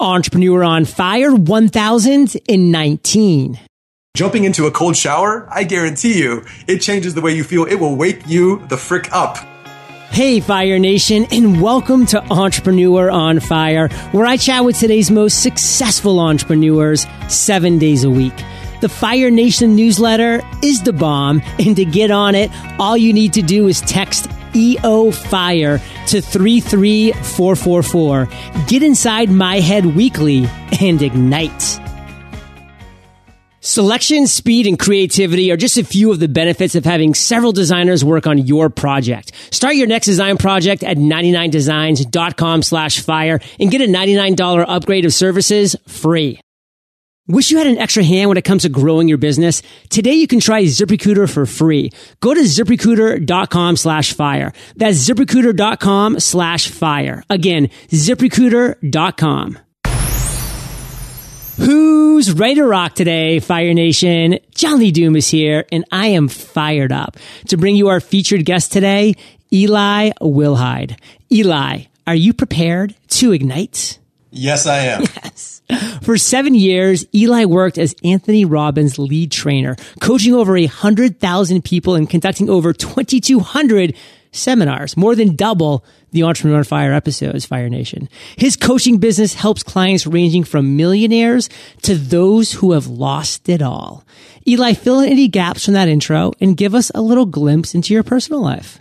Entrepreneur on Fire 1019. Jumping into a cold shower, I guarantee you, it changes the way you feel. It will wake you the frick up. Hey, Fire Nation, and welcome to Entrepreneur on Fire, where I chat with today's most successful entrepreneurs seven days a week. The Fire Nation newsletter is the bomb, and to get on it, all you need to do is text EO Fire to 33444. Get inside my head weekly and ignite. Selection, speed, and creativity are just a few of the benefits of having several designers work on your project. Start your next design project at 99designs.com slash fire and get a $99 upgrade of services free. Wish you had an extra hand when it comes to growing your business? Today you can try ZipRecruiter for free. Go to ziprecruiter.com slash fire. That's ziprecruiter.com slash fire. Again, ziprecruiter.com. Who's ready to rock today, Fire Nation? John Lee Dumas is here, and I am fired up to bring you our featured guest today, Eli Wilhide. Eli, are you prepared to ignite? Yes, I am. Yes. For seven years, Eli worked as Anthony Robbins' lead trainer, coaching over a hundred thousand people and conducting over 2,200 seminars, more than double the Entrepreneur Fire episodes, Fire Nation. His coaching business helps clients ranging from millionaires to those who have lost it all. Eli, fill in any gaps from that intro and give us a little glimpse into your personal life.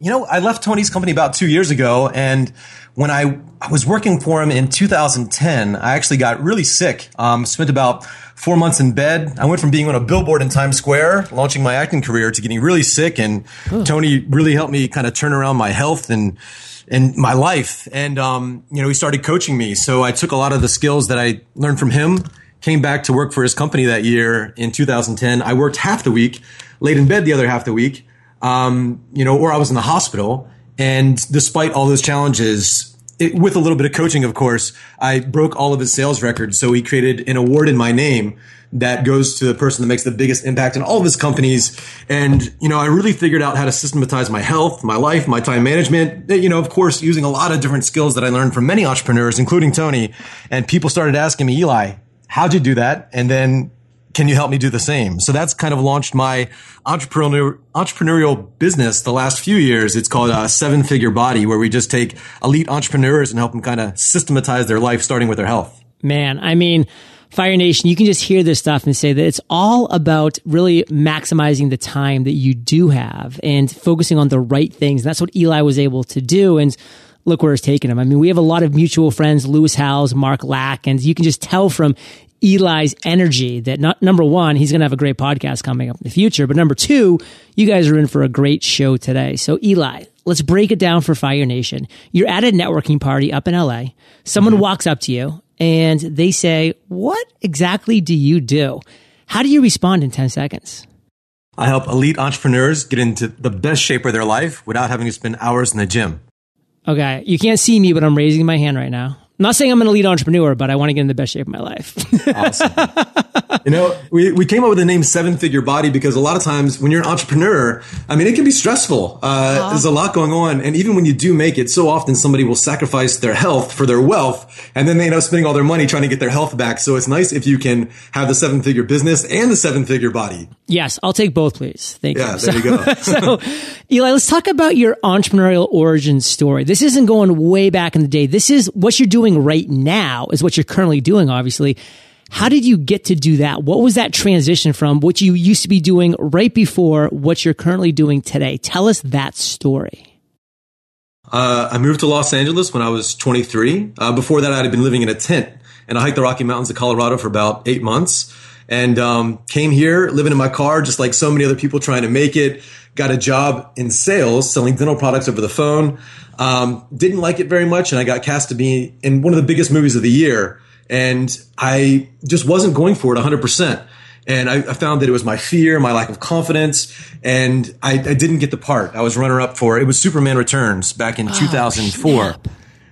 You know, I left Tony's company about two years ago, and when I, I was working for him in 2010, I actually got really sick. Um, spent about four months in bed. I went from being on a billboard in Times Square, launching my acting career, to getting really sick. And Tony really helped me kind of turn around my health and and my life. And um, you know, he started coaching me. So I took a lot of the skills that I learned from him. Came back to work for his company that year in 2010. I worked half the week, laid in bed the other half the week um, you know, or I was in the hospital. And despite all those challenges, it, with a little bit of coaching, of course, I broke all of his sales records. So he created an award in my name that goes to the person that makes the biggest impact in all of his companies. And, you know, I really figured out how to systematize my health, my life, my time management, you know, of course, using a lot of different skills that I learned from many entrepreneurs, including Tony. And people started asking me, Eli, how'd you do that? And then can you help me do the same? So that's kind of launched my entrepreneur, entrepreneurial business the last few years. It's called a seven figure body where we just take elite entrepreneurs and help them kind of systematize their life, starting with their health. Man, I mean, Fire Nation, you can just hear this stuff and say that it's all about really maximizing the time that you do have and focusing on the right things. And that's what Eli was able to do. And look where it's taken him. I mean, we have a lot of mutual friends, Lewis Howes, Mark Lack, and you can just tell from Eli's energy that not, number one, he's going to have a great podcast coming up in the future. But number two, you guys are in for a great show today. So Eli, let's break it down for Fire Nation. You're at a networking party up in LA. Someone mm-hmm. walks up to you and they say, what exactly do you do? How do you respond in 10 seconds? I help elite entrepreneurs get into the best shape of their life without having to spend hours in the gym. Okay. You can't see me, but I'm raising my hand right now. I'm not saying I'm an elite entrepreneur, but I want to get in the best shape of my life. awesome. You know, we, we came up with the name seven figure body because a lot of times when you're an entrepreneur, I mean, it can be stressful. Uh, uh-huh. There's a lot going on. And even when you do make it, so often somebody will sacrifice their health for their wealth. And then they end up spending all their money trying to get their health back. So it's nice if you can have the seven figure business and the seven figure body. Yes. I'll take both, please. Thank you. yeah, you. there so, you go. so Eli, let's talk about your entrepreneurial origin story. This isn't going way back in the day. This is what you're doing right now is what you're currently doing, obviously. How did you get to do that? What was that transition from what you used to be doing right before what you're currently doing today? Tell us that story. Uh, I moved to Los Angeles when I was 23. Uh, before that, I had been living in a tent and I hiked the Rocky Mountains of Colorado for about eight months and um, came here living in my car, just like so many other people trying to make it. Got a job in sales, selling dental products over the phone. Um, didn't like it very much, and I got cast to be in one of the biggest movies of the year. And I just wasn't going for it 100%. And I, I found that it was my fear, my lack of confidence, and I, I didn't get the part. I was runner up for it. was Superman Returns back in oh, 2004. Snap.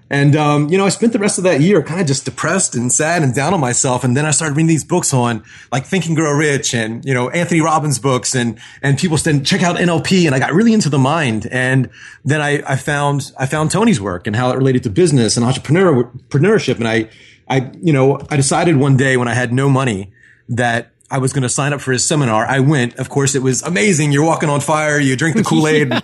And, um, you know, I spent the rest of that year kind of just depressed and sad and down on myself. And then I started reading these books on like Think and Grow Rich and, you know, Anthony Robbins books and, and people said, check out NLP. And I got really into the mind. And then I, I found, I found Tony's work and how it related to business and entrepreneur, entrepreneurship. And I, I, you know, I decided one day when I had no money that I was going to sign up for his seminar. I went. Of course, it was amazing. You're walking on fire. You drink the Kool Aid. yeah.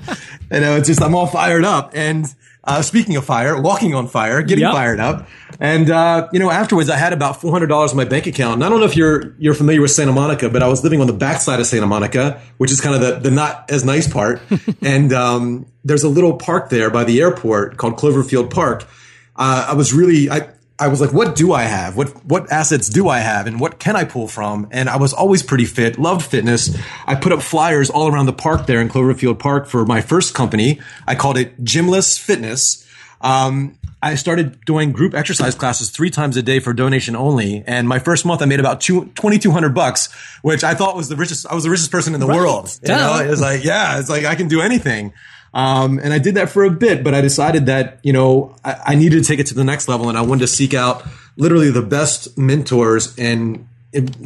You know, it's just I'm all fired up. And uh, speaking of fire, walking on fire, getting yep. fired up, and uh, you know, afterwards, I had about four hundred dollars in my bank account. And I don't know if you're you're familiar with Santa Monica, but I was living on the backside of Santa Monica, which is kind of the, the not as nice part. and um, there's a little park there by the airport called Cloverfield Park. Uh, I was really I I was like, what do I have? What what assets do I have, and what can I pull from? And I was always pretty fit, loved fitness. I put up flyers all around the park there in Cloverfield Park for my first company. I called it Gymless Fitness. Um, I started doing group exercise classes three times a day for donation only. And my first month, I made about 2,200 bucks, which I thought was the richest. I was the richest person in the right. world. You know, it was like, yeah, it's like I can do anything. Um, and I did that for a bit, but I decided that, you know, I, I, needed to take it to the next level and I wanted to seek out literally the best mentors and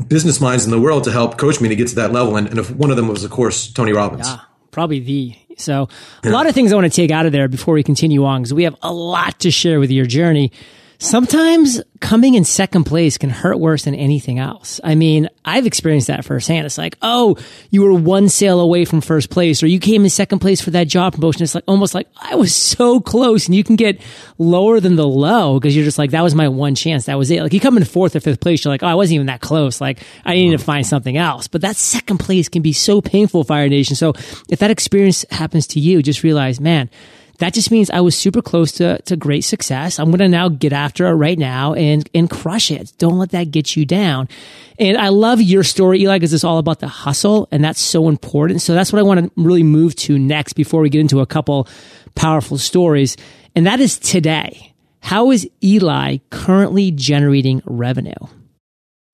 business minds in the world to help coach me to get to that level. And, and one of them was, of course, Tony Robbins. Yeah, probably the. So a yeah. lot of things I want to take out of there before we continue on because we have a lot to share with your journey sometimes coming in second place can hurt worse than anything else. I mean, I've experienced that firsthand. It's like, oh, you were one sale away from first place, or you came in second place for that job promotion. It's like almost like I was so close, and you can get lower than the low because you're just like, that was my one chance. That was it. Like you come in fourth or fifth place, you're like, oh, I wasn't even that close. Like I need to find something else. But that second place can be so painful, Fire Nation. So if that experience happens to you, just realize, man, that just means I was super close to, to great success. I'm going to now get after it right now and, and crush it. Don't let that get you down. And I love your story, Eli, because it's all about the hustle and that's so important. So that's what I want to really move to next before we get into a couple powerful stories. And that is today. How is Eli currently generating revenue?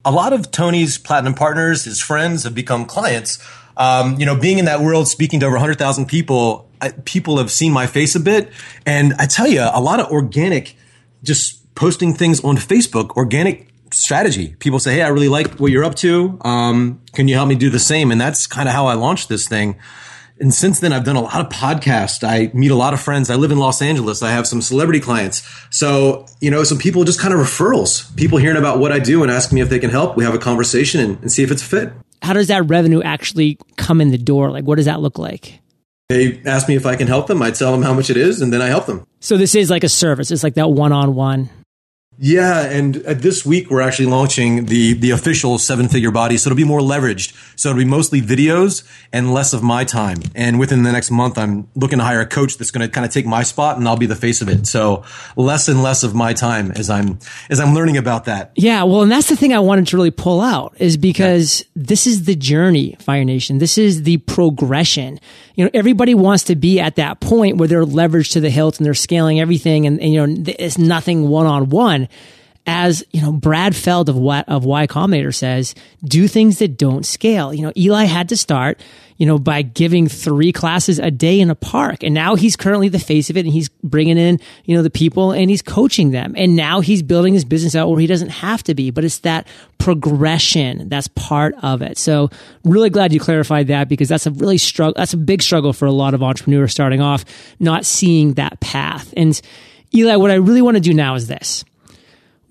A lot of Tony's platinum partners, his friends have become clients. Um, you know, being in that world, speaking to over 100,000 people, I, people have seen my face a bit. And I tell you, a lot of organic, just posting things on Facebook, organic strategy. People say, Hey, I really like what you're up to. Um, can you help me do the same? And that's kind of how I launched this thing. And since then, I've done a lot of podcasts. I meet a lot of friends. I live in Los Angeles. I have some celebrity clients. So, you know, some people just kind of referrals, people hearing about what I do and asking me if they can help. We have a conversation and, and see if it's a fit. How does that revenue actually come in the door? Like, what does that look like? They ask me if I can help them. I tell them how much it is, and then I help them. So this is like a service. It's like that one-on-one. Yeah, and uh, this week we're actually launching the the official seven figure body, so it'll be more leveraged. So it'll be mostly videos and less of my time. And within the next month, I'm looking to hire a coach that's going to kind of take my spot, and I'll be the face of it. So less and less of my time as I'm as I'm learning about that. Yeah, well, and that's the thing I wanted to really pull out is because yeah. this is the journey, Fire Nation. This is the progression. You know, everybody wants to be at that point where they're leveraged to the hilt and they're scaling everything, and, and you know, it's nothing one on one as you know, Brad Feld of what of Y Combinator says, do things that don't scale. You know, Eli had to start, you know, by giving three classes a day in a park, and now he's currently the face of it, and he's bringing in, you know, the people and he's coaching them, and now he's building his business out where he doesn't have to be, but it's that progression that's part of it. So, really glad you clarified that because that's a really struggle. That's a big struggle for a lot of entrepreneurs starting off, not seeing that path. And Eli, what I really want to do now is this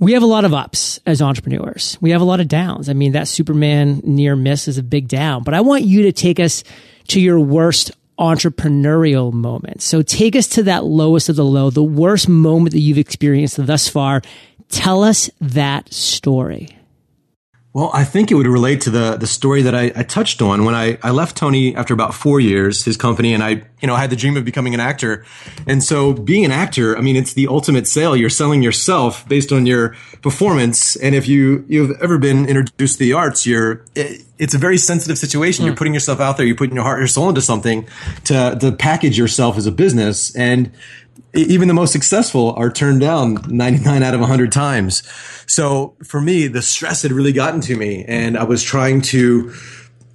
we have a lot of ups as entrepreneurs. We have a lot of downs. I mean, that Superman near miss is a big down, but I want you to take us to your worst entrepreneurial moment. So take us to that lowest of the low, the worst moment that you've experienced thus far. Tell us that story. Well, I think it would relate to the the story that I, I, touched on when I, I left Tony after about four years, his company, and I, you know, I had the dream of becoming an actor. And so being an actor, I mean, it's the ultimate sale. You're selling yourself based on your performance. And if you, you've ever been introduced to the arts, you're, it, it's a very sensitive situation. Mm. You're putting yourself out there. You're putting your heart, and your soul into something to, to package yourself as a business. And even the most successful are turned down 99 out of 100 times. So for me, the stress had really gotten to me and I was trying to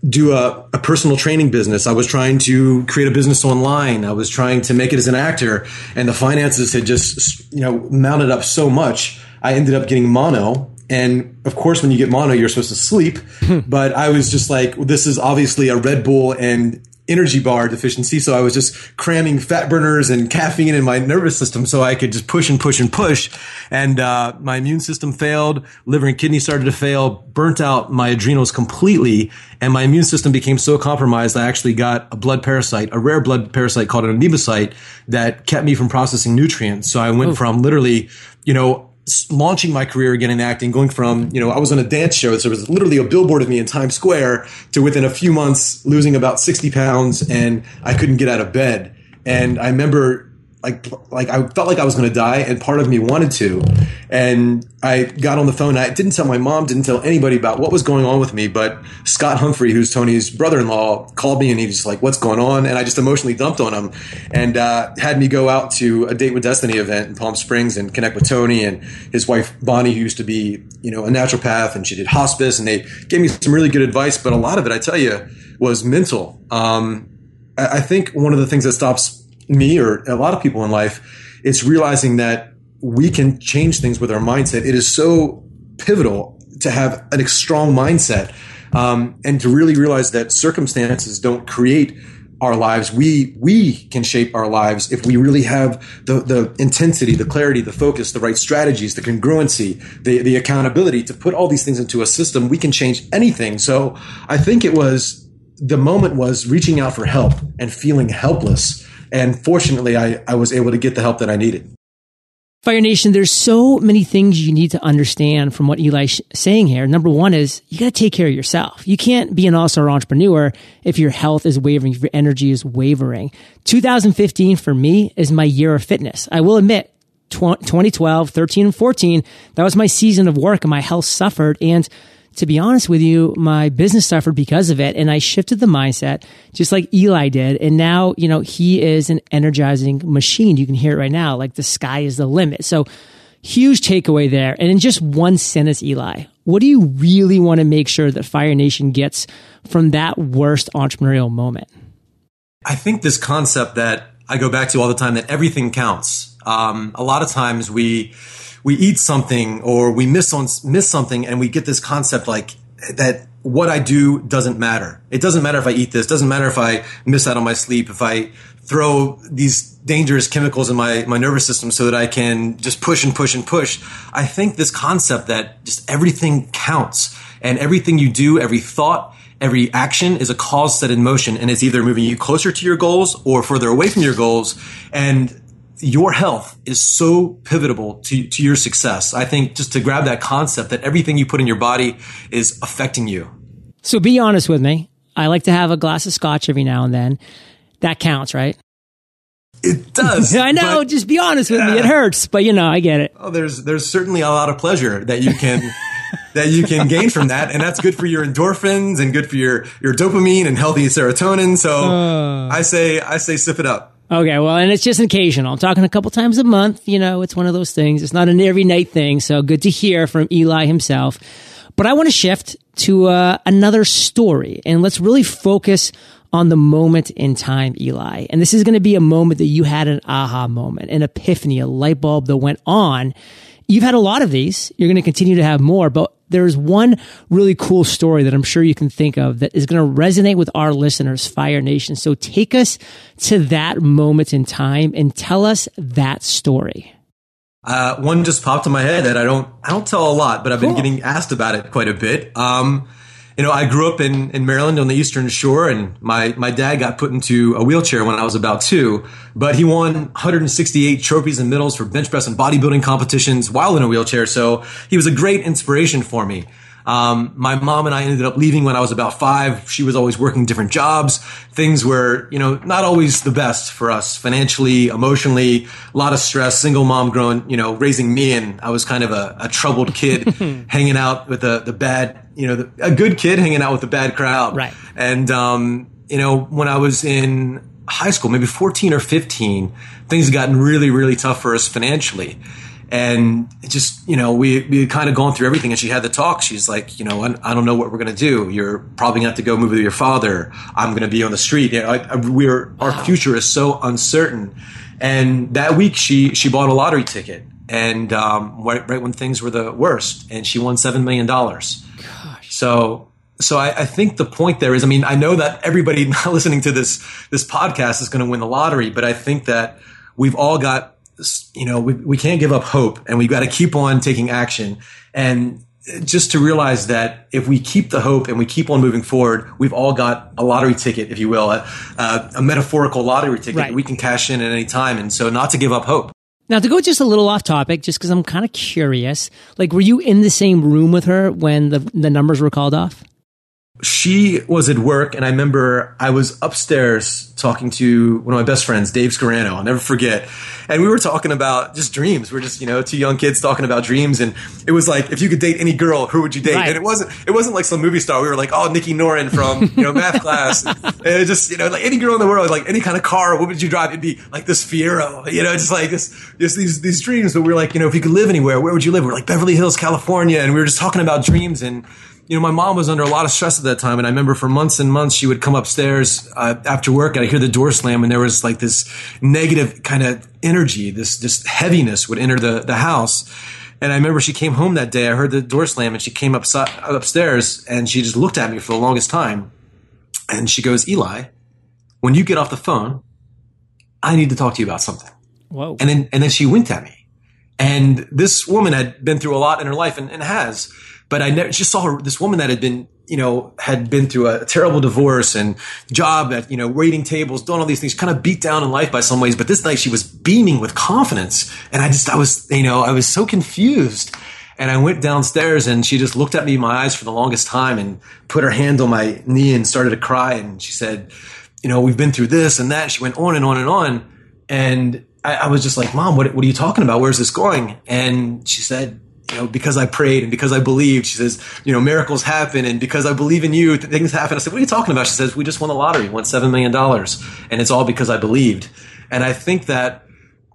do a, a, personal training business. I was trying to create a business online. I was trying to make it as an actor and the finances had just, you know, mounted up so much. I ended up getting mono. And of course, when you get mono, you're supposed to sleep. Hmm. but I was just like, this is obviously a Red Bull and energy bar deficiency. So I was just cramming fat burners and caffeine in my nervous system so I could just push and push and push. And, uh, my immune system failed. Liver and kidney started to fail, burnt out my adrenals completely. And my immune system became so compromised. I actually got a blood parasite, a rare blood parasite called an amoebocyte that kept me from processing nutrients. So I went from literally, you know, launching my career again in acting, going from, you know, I was on a dance show. So it was literally a billboard of me in Times Square to within a few months losing about 60 pounds and I couldn't get out of bed. And I remember like like I felt like I was going to die, and part of me wanted to. And I got on the phone. I didn't tell my mom, didn't tell anybody about what was going on with me. But Scott Humphrey, who's Tony's brother-in-law, called me and he was like, "What's going on?" And I just emotionally dumped on him, and uh, had me go out to a Date with Destiny event in Palm Springs and connect with Tony and his wife Bonnie, who used to be you know a naturopath, and she did hospice, and they gave me some really good advice. But a lot of it, I tell you, was mental. Um, I think one of the things that stops me or a lot of people in life, it's realizing that we can change things with our mindset. It is so pivotal to have a strong mindset um, and to really realize that circumstances don't create our lives. We we can shape our lives if we really have the the intensity, the clarity, the focus, the right strategies, the congruency, the the accountability to put all these things into a system. We can change anything. So I think it was the moment was reaching out for help and feeling helpless and fortunately, I, I was able to get the help that I needed. Fire Nation, there's so many things you need to understand from what Eli's saying here. Number one is you got to take care of yourself. You can't be an all-star entrepreneur if your health is wavering, if your energy is wavering. 2015 for me is my year of fitness. I will admit, 2012, 13, and 14, that was my season of work and my health suffered. And to be honest with you, my business suffered because of it. And I shifted the mindset just like Eli did. And now, you know, he is an energizing machine. You can hear it right now. Like the sky is the limit. So huge takeaway there. And in just one sentence, Eli, what do you really want to make sure that Fire Nation gets from that worst entrepreneurial moment? I think this concept that I go back to all the time that everything counts. Um, a lot of times we, we eat something or we miss on miss something and we get this concept like that what I do doesn't matter. It doesn't matter if I eat this, doesn't matter if I miss out on my sleep, if I throw these dangerous chemicals in my, my nervous system so that I can just push and push and push. I think this concept that just everything counts and everything you do, every thought, every action is a cause set in motion and it's either moving you closer to your goals or further away from your goals. And your health is so pivotal to, to your success. I think just to grab that concept that everything you put in your body is affecting you. So be honest with me. I like to have a glass of scotch every now and then. That counts, right? It does. I know. But, just be honest with me. It hurts, but you know, I get it. Oh, there's there's certainly a lot of pleasure that you can that you can gain from that, and that's good for your endorphins and good for your your dopamine and healthy serotonin. So uh. I say I say sip it up. Okay, well, and it's just occasional. I'm talking a couple times a month. You know, it's one of those things. It's not an every night thing. So good to hear from Eli himself. But I want to shift to uh, another story and let's really focus on the moment in time, Eli. And this is going to be a moment that you had an aha moment, an epiphany, a light bulb that went on. You've had a lot of these. You're going to continue to have more, but there's one really cool story that I'm sure you can think of that is going to resonate with our listeners, Fire Nation. So take us to that moment in time and tell us that story. Uh, one just popped in my head that I don't, I don't tell a lot, but I've been getting asked about it quite a bit. Um, you know, I grew up in, in Maryland on the Eastern Shore, and my, my dad got put into a wheelchair when I was about two, but he won 168 trophies and medals for bench press and bodybuilding competitions while in a wheelchair. So he was a great inspiration for me. Um, my mom and I ended up leaving when I was about five. She was always working different jobs. Things were, you know, not always the best for us financially, emotionally, a lot of stress, single mom growing, you know, raising me. And I was kind of a, a troubled kid hanging out with the, the bad, you know, the, a good kid hanging out with the bad crowd. Right. And, um, you know, when I was in high school, maybe 14 or 15, things had gotten really, really tough for us financially and just you know we we had kind of gone through everything and she had the talk. She's like you know I, I don't know what we're going to do. You're probably going to have to go move with your father. I'm going to be on the street. You know, I, I, we're our future is so uncertain. And that week she she bought a lottery ticket and um, right, right when things were the worst and she won seven million dollars. So so I, I, think the point there is, I mean, I know that everybody listening to this this podcast is going to win the lottery, but I think that we've all got, you know, we, we can't give up hope, and we've got to keep on taking action. And uh, just to realize that if we keep the hope and we keep on moving forward, we've all got a lottery ticket, if you will, a, a, a metaphorical lottery ticket right. we can cash in at any time. And so, not to give up hope. Now, to go just a little off topic, just because I'm kind of curious, like, were you in the same room with her when the the numbers were called off? She was at work and I remember I was upstairs talking to one of my best friends, Dave Scarano. I'll never forget. And we were talking about just dreams. We are just, you know, two young kids talking about dreams. And it was like, if you could date any girl, who would you date? Right. And it wasn't, it wasn't like some movie star. We were like, oh, Nikki Noren from, you know, math class. And just, you know, like any girl in the world, like any kind of car, what would you drive? It'd be like this Fiero, you know, just like this, just these, these dreams. But we are like, you know, if you could live anywhere, where would you live? We we're like Beverly Hills, California. And we were just talking about dreams and, you know, my mom was under a lot of stress at that time. And I remember for months and months, she would come upstairs uh, after work and I'd hear the door slam and there was like this negative kind of energy, this, this heaviness would enter the, the house. And I remember she came home that day. I heard the door slam and she came up, upstairs and she just looked at me for the longest time. And she goes, Eli, when you get off the phone, I need to talk to you about something. Whoa. And then, and then she winked at me. And this woman had been through a lot in her life and, and has. But I never just saw her, this woman that had been, you know, had been through a terrible divorce and job at, you know, waiting tables, doing all these things, kind of beat down in life by some ways. But this night she was beaming with confidence. And I just, I was, you know, I was so confused. And I went downstairs and she just looked at me in my eyes for the longest time and put her hand on my knee and started to cry. And she said, you know, we've been through this and that. She went on and on and on. And I, I was just like, mom, what, what are you talking about? Where's this going? And she said, you know, because I prayed and because I believed, she says, you know, miracles happen. And because I believe in you, things happen. I said, what are you talking about? She says, we just won the lottery, won $7 million. And it's all because I believed. And I think that,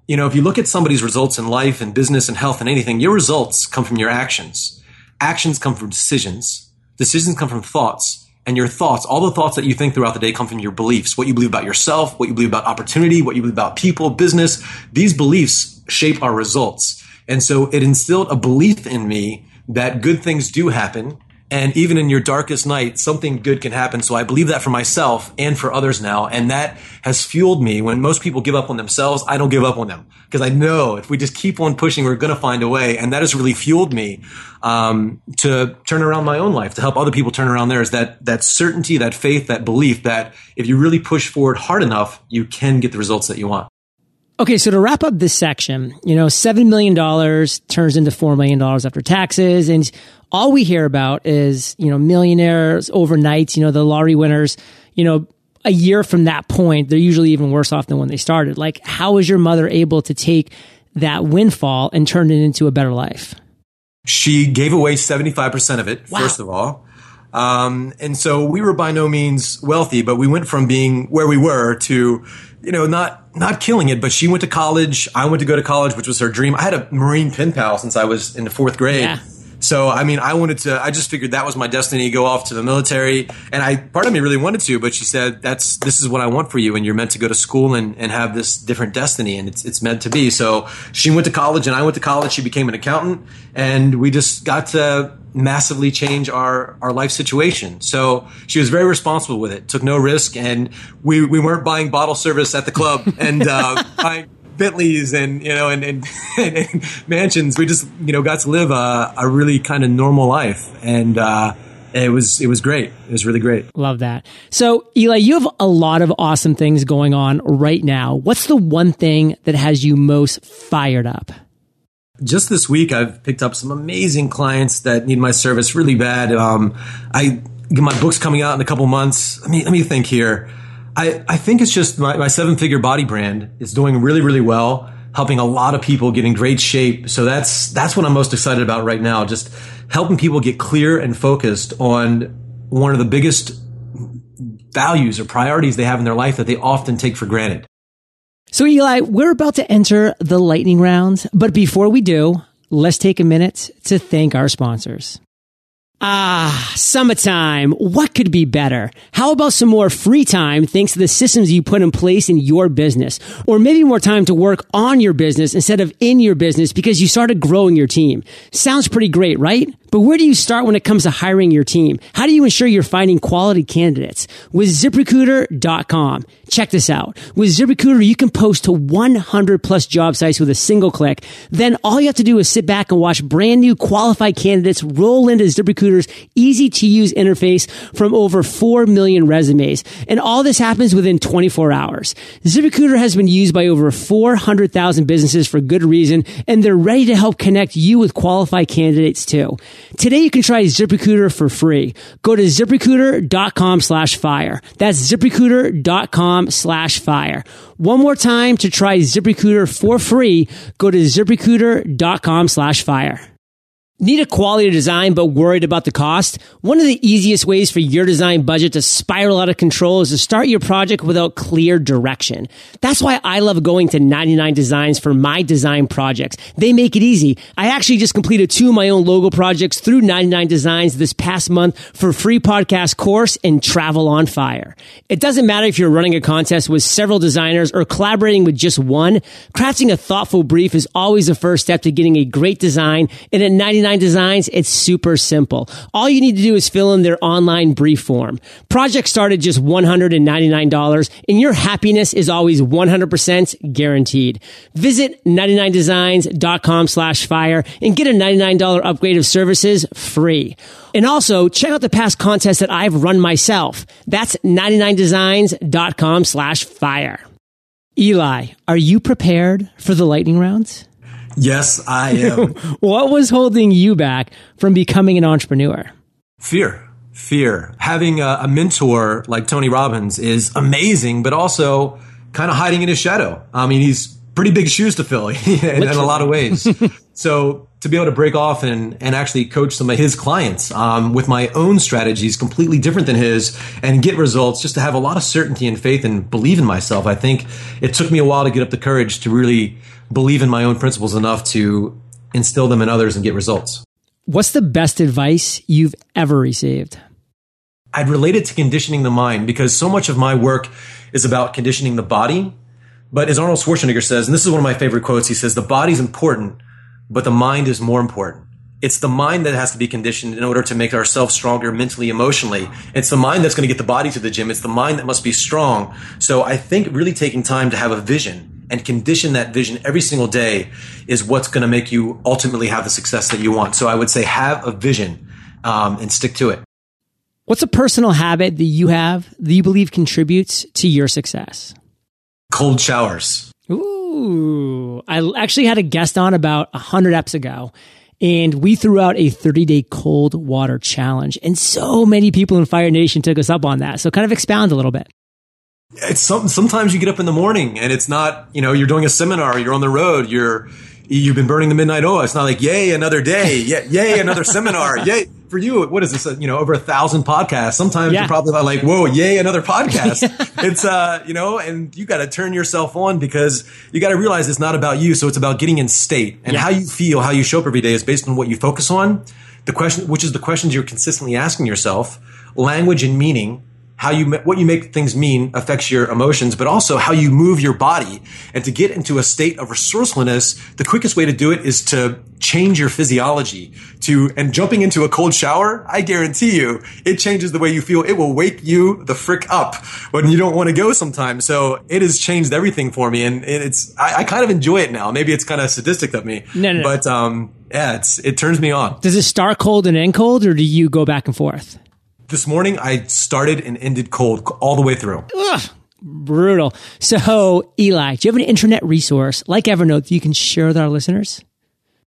you know, if you look at somebody's results in life and business and health and anything, your results come from your actions. Actions come from decisions. Decisions come from thoughts. And your thoughts, all the thoughts that you think throughout the day come from your beliefs. What you believe about yourself, what you believe about opportunity, what you believe about people, business. These beliefs shape our results. And so it instilled a belief in me that good things do happen. And even in your darkest night, something good can happen. So I believe that for myself and for others now. And that has fueled me. When most people give up on themselves, I don't give up on them because I know if we just keep on pushing, we're going to find a way. And that has really fueled me um, to turn around my own life, to help other people turn around theirs. That that certainty, that faith, that belief that if you really push forward hard enough, you can get the results that you want. Okay, so to wrap up this section, you know, $7 million turns into $4 million after taxes. And all we hear about is, you know, millionaires overnight, you know, the lottery winners, you know, a year from that point, they're usually even worse off than when they started. Like, how was your mother able to take that windfall and turn it into a better life? She gave away 75% of it, wow. first of all. Um, and so we were by no means wealthy, but we went from being where we were to, you know, not not killing it. But she went to college. I went to go to college, which was her dream. I had a Marine pen pal since I was in the fourth grade. Yeah. So, I mean, I wanted to, I just figured that was my destiny, go off to the military. And I, part of me really wanted to, but she said, that's, this is what I want for you. And you're meant to go to school and, and have this different destiny. And it's, it's meant to be. So she went to college and I went to college. She became an accountant and we just got to massively change our, our life situation. So she was very responsible with it, took no risk. And we, we weren't buying bottle service at the club and, uh, buying, Bentleys and you know and, and, and, mansions. We just you know got to live a, a really kind of normal life, and uh, it was it was great. It was really great. Love that. So Eli, you have a lot of awesome things going on right now. What's the one thing that has you most fired up? Just this week, I've picked up some amazing clients that need my service really bad. Um, I my book's coming out in a couple months. Let me let me think here. I, I think it's just my, my seven figure body brand is doing really, really well, helping a lot of people get in great shape. So that's, that's what I'm most excited about right now. Just helping people get clear and focused on one of the biggest values or priorities they have in their life that they often take for granted. So Eli, we're about to enter the lightning round, but before we do, let's take a minute to thank our sponsors. Ah, summertime. What could be better? How about some more free time thanks to the systems you put in place in your business? Or maybe more time to work on your business instead of in your business because you started growing your team. Sounds pretty great, right? But where do you start when it comes to hiring your team? How do you ensure you're finding quality candidates? With ziprecruiter.com. Check this out. With ZipRecruiter, you can post to 100 plus job sites with a single click. Then all you have to do is sit back and watch brand new qualified candidates roll into ZipRecruiter's easy to use interface from over 4 million resumes. And all this happens within 24 hours. ZipRecruiter has been used by over 400,000 businesses for good reason, and they're ready to help connect you with qualified candidates too. Today you can try ZipRecruiter for free. Go to ziprecruiter.com slash fire. That's ziprecruiter.com slash fire. One more time to try ZipRecruiter for free. Go to ziprecruiter.com slash fire. Need a quality design but worried about the cost? One of the easiest ways for your design budget to spiral out of control is to start your project without clear direction. That's why I love going to 99 Designs for my design projects. They make it easy. I actually just completed two of my own logo projects through 99 Designs this past month for free podcast course and travel on fire. It doesn't matter if you're running a contest with several designers or collaborating with just one. Crafting a thoughtful brief is always the first step to getting a great design. And at 99 Designs, it's super simple. All you need to do is fill in their online brief form. Project started just $199 and your happiness is always 100% guaranteed. Visit 99designs.com slash fire and get a $99 upgrade of services free. And also check out the past contests that I've run myself. That's 99designs.com slash fire. Eli, are you prepared for the lightning rounds? Yes, I am. what was holding you back from becoming an entrepreneur? Fear. Fear. Having a, a mentor like Tony Robbins is amazing, but also kind of hiding in his shadow. I mean, he's pretty big shoes to fill in, in a lot of ways. so to be able to break off and, and actually coach some of his clients um, with my own strategies completely different than his and get results just to have a lot of certainty and faith and believe in myself. I think it took me a while to get up the courage to really believe in my own principles enough to instill them in others and get results. What's the best advice you've ever received? I'd relate it to conditioning the mind because so much of my work is about conditioning the body. But as arnold schwarzenegger says and this is one of my favorite quotes he says the body's important but the mind is more important. It's the mind that has to be conditioned in order to make ourselves stronger mentally, emotionally. It's the mind that's going to get the body to the gym. It's the mind that must be strong. So I think really taking time to have a vision and condition that vision every single day is what's going to make you ultimately have the success that you want. So I would say have a vision um, and stick to it. What's a personal habit that you have that you believe contributes to your success? Cold showers. Ooh, I actually had a guest on about a hundred eps ago and we threw out a 30 day cold water challenge. And so many people in Fire Nation took us up on that. So kind of expound a little bit. It's something, sometimes you get up in the morning and it's not, you know, you're doing a seminar, you're on the road, you're, you've been burning the midnight oil. It's not like, yay, another day. Yay, yay another seminar. Yay. For you, what is this? You know, over a thousand podcasts. Sometimes yeah. you're probably like, whoa, yay, another podcast. it's, uh, you know, and you got to turn yourself on because you got to realize it's not about you. So it's about getting in state and yeah. how you feel, how you show up every day is based on what you focus on. The question, which is the questions you're consistently asking yourself, language and meaning, how you what you make things mean affects your emotions, but also how you move your body. And to get into a state of resourcefulness, the quickest way to do it is to change your physiology. To and jumping into a cold shower, I guarantee you, it changes the way you feel. It will wake you the frick up when you don't want to go sometimes. So it has changed everything for me, and it's I, I kind of enjoy it now. Maybe it's kind of sadistic of me, no, no, but um, yeah, it's it turns me on. Does it start cold and end cold, or do you go back and forth? This morning, I started and ended cold all the way through. Ugh, brutal. So, Eli, do you have an internet resource like Evernote that you can share with our listeners?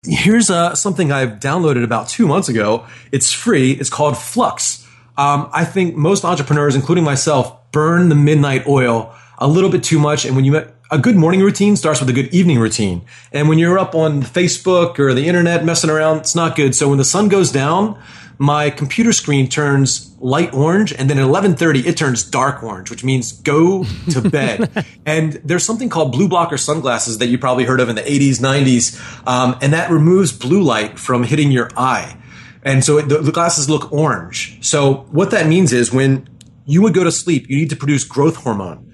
Here's uh, something I've downloaded about two months ago. It's free. It's called Flux. Um, I think most entrepreneurs, including myself, burn the midnight oil a little bit too much. And when you a good morning routine starts with a good evening routine. And when you're up on Facebook or the internet messing around, it's not good. So when the sun goes down, my computer screen turns light orange and then at 11.30 it turns dark orange which means go to bed and there's something called blue blocker sunglasses that you probably heard of in the 80s 90s um, and that removes blue light from hitting your eye And so the, the glasses look orange. So what that means is when you would go to sleep, you need to produce growth hormone.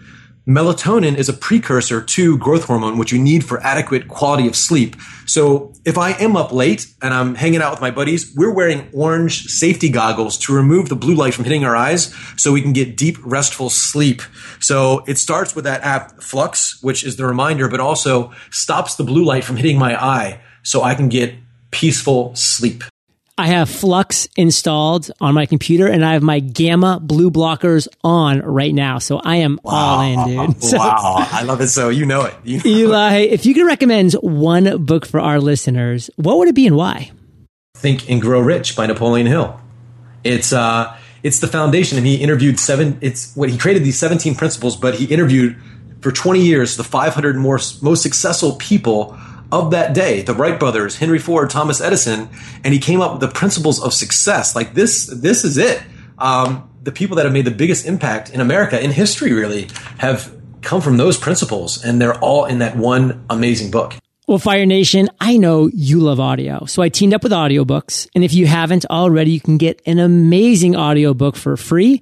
Melatonin is a precursor to growth hormone, which you need for adequate quality of sleep. So if I am up late and I'm hanging out with my buddies, we're wearing orange safety goggles to remove the blue light from hitting our eyes so we can get deep, restful sleep. So it starts with that app Flux, which is the reminder, but also stops the blue light from hitting my eye so I can get peaceful sleep. I have Flux installed on my computer and I have my gamma blue blockers on right now. So I am wow. all in, dude. So, wow. I love it. So you know it. You know Eli, it. if you could recommend one book for our listeners, what would it be and why? Think and Grow Rich by Napoleon Hill. It's, uh, it's the foundation and he interviewed seven, it's what he created these 17 principles, but he interviewed for 20 years the 500 more, most successful people of that day, the Wright brothers, Henry Ford, Thomas Edison, and he came up with the principles of success. Like this, this is it. Um, the people that have made the biggest impact in America in history really have come from those principles, and they're all in that one amazing book. Well, Fire Nation, I know you love audio. So I teamed up with audiobooks. And if you haven't already, you can get an amazing audiobook for free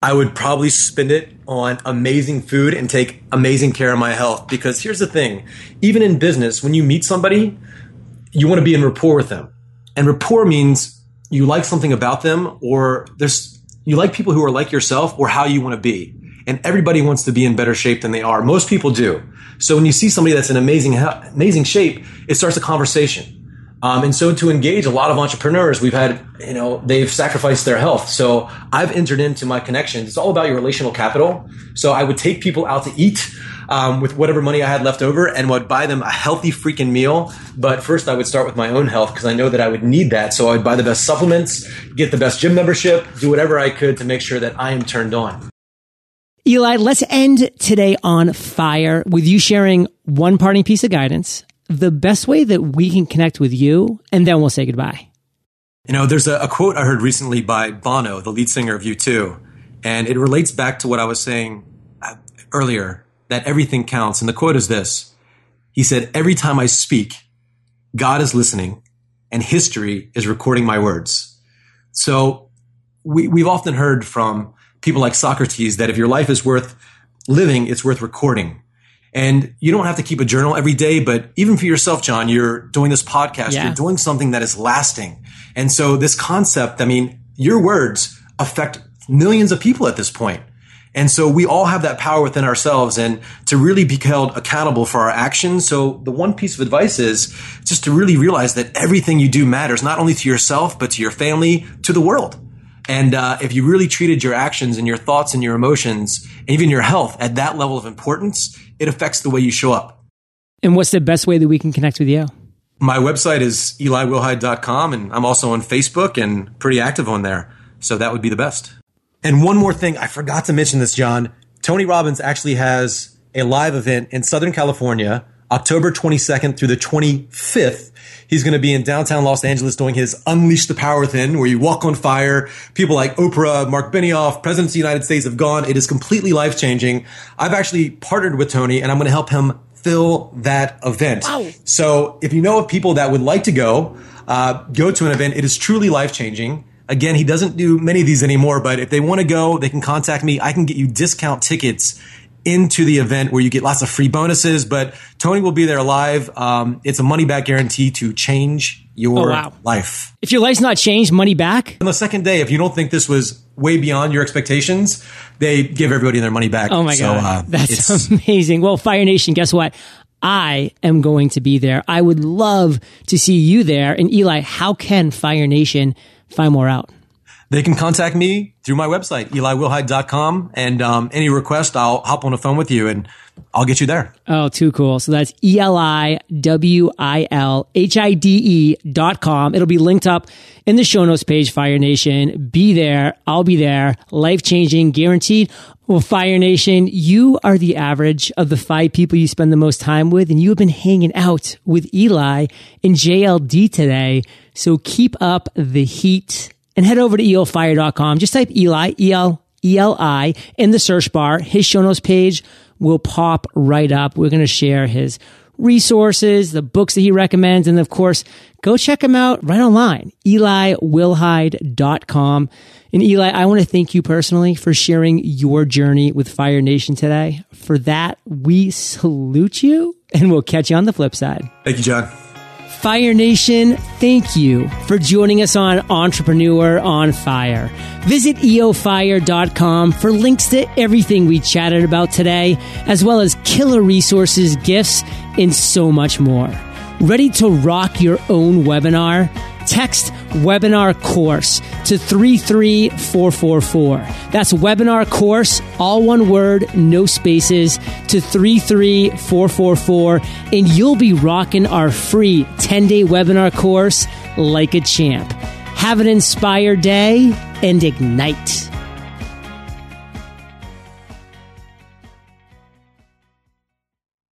I would probably spend it on amazing food and take amazing care of my health. Because here's the thing even in business, when you meet somebody, you want to be in rapport with them. And rapport means you like something about them or there's, you like people who are like yourself or how you want to be. And everybody wants to be in better shape than they are. Most people do. So when you see somebody that's in amazing, amazing shape, it starts a conversation. Um, and so to engage a lot of entrepreneurs, we've had, you know, they've sacrificed their health. So I've entered into my connections. It's all about your relational capital. So I would take people out to eat um, with whatever money I had left over and would buy them a healthy freaking meal. But first I would start with my own health because I know that I would need that. So I would buy the best supplements, get the best gym membership, do whatever I could to make sure that I am turned on. Eli, let's end today on fire with you sharing one parting piece of guidance the best way that we can connect with you, and then we'll say goodbye. You know, there's a, a quote I heard recently by Bono, the lead singer of U2, and it relates back to what I was saying uh, earlier that everything counts. And the quote is this He said, Every time I speak, God is listening and history is recording my words. So we, we've often heard from people like Socrates that if your life is worth living, it's worth recording. And you don't have to keep a journal every day, but even for yourself, John, you're doing this podcast, yeah. you're doing something that is lasting. And so this concept, I mean, your words affect millions of people at this point. And so we all have that power within ourselves and to really be held accountable for our actions. So the one piece of advice is just to really realize that everything you do matters, not only to yourself, but to your family, to the world. And uh, if you really treated your actions and your thoughts and your emotions and even your health at that level of importance, it affects the way you show up. And what's the best way that we can connect with you? My website is eliwilhide.com and I'm also on Facebook and pretty active on there. So that would be the best. And one more thing, I forgot to mention this, John. Tony Robbins actually has a live event in Southern California, October 22nd through the 25th. He's going to be in downtown Los Angeles doing his Unleash the Power Within, where you walk on fire. People like Oprah, Mark Benioff, presidents of the United States have gone. It is completely life changing. I've actually partnered with Tony and I'm going to help him fill that event. Wow. So if you know of people that would like to go, uh, go to an event. It is truly life changing. Again, he doesn't do many of these anymore, but if they want to go, they can contact me. I can get you discount tickets into the event where you get lots of free bonuses. But Tony will be there live. Um, it's a money back guarantee to change your oh, wow. life. If your life's not changed, money back. On the second day, if you don't think this was way beyond your expectations, they give everybody their money back. Oh my so, god, uh, that's amazing. Well, Fire Nation, guess what? I am going to be there. I would love to see you there. And Eli, how can Fire Nation find more out? They can contact me through my website, eliwilhide.com. And um, any request, I'll hop on the phone with you and I'll get you there. Oh, too cool. So that's E L I W I L H I D E dot com. It'll be linked up in the show notes page, Fire Nation. Be there. I'll be there. Life changing, guaranteed. Well, Fire Nation, you are the average of the five people you spend the most time with, and you have been hanging out with Eli and JLD today. So keep up the heat and head over to eofire.com. Just type Eli, E-L, E-L-I in the search bar. His show notes page will pop right up. We're going to share his resources, the books that he recommends, and of course, go check him out right online, eliwilhide.com. And Eli, I want to thank you personally for sharing your journey with Fire Nation today. For that, we salute you and we'll catch you on the flip side. Thank you, John. Fire Nation, thank you for joining us on Entrepreneur on Fire. Visit eofire.com for links to everything we chatted about today, as well as killer resources, gifts, and so much more. Ready to rock your own webinar? Text webinar course to 33444. That's webinar course, all one word, no spaces, to 33444, and you'll be rocking our free 10 day webinar course like a champ. Have an inspired day and ignite.